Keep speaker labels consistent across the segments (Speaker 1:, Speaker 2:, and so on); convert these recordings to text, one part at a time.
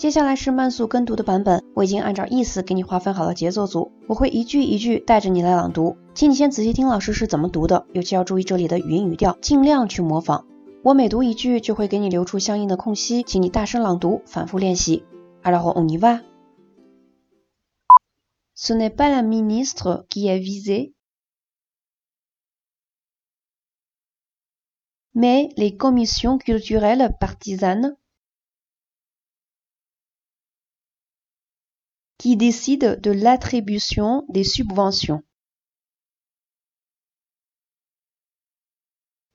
Speaker 1: 接下来是慢速跟读的版本，我已经按照意思给你划分好了节奏组，我会一句一句带着你来朗读，请你先仔细听老师是怎么读的，尤其要注意这里的语音语调，尽量去模仿。我每读一句就会给你留出相应的空隙，请你大声朗读，反复练习。Alors on y va. Ce n'est pas la ministre qui est visée, mais les commissions culturelles partisanes qui décide de l'attribution des subventions.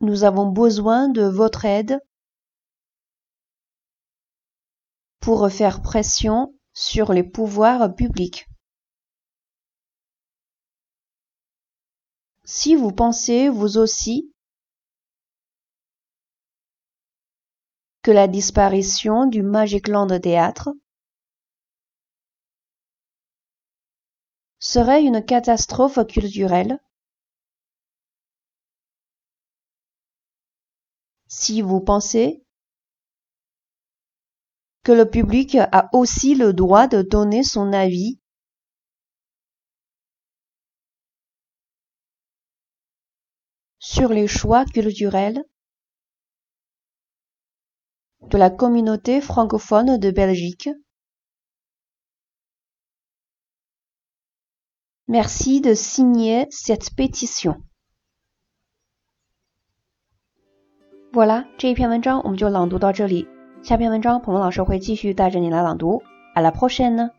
Speaker 1: Nous avons besoin de votre aide pour faire pression sur les pouvoirs publics. Si vous pensez vous aussi que la disparition du Magic Land Théâtre serait une catastrophe culturelle si vous pensez que le public a aussi le droit de donner son avis sur les choix culturels de la communauté francophone de Belgique. Merci de signer cette pétition. Voilà，这一篇文章我们就朗读到这里。下篇文章，鹏鹏老师会继续带着你来朗读。À la prochaine！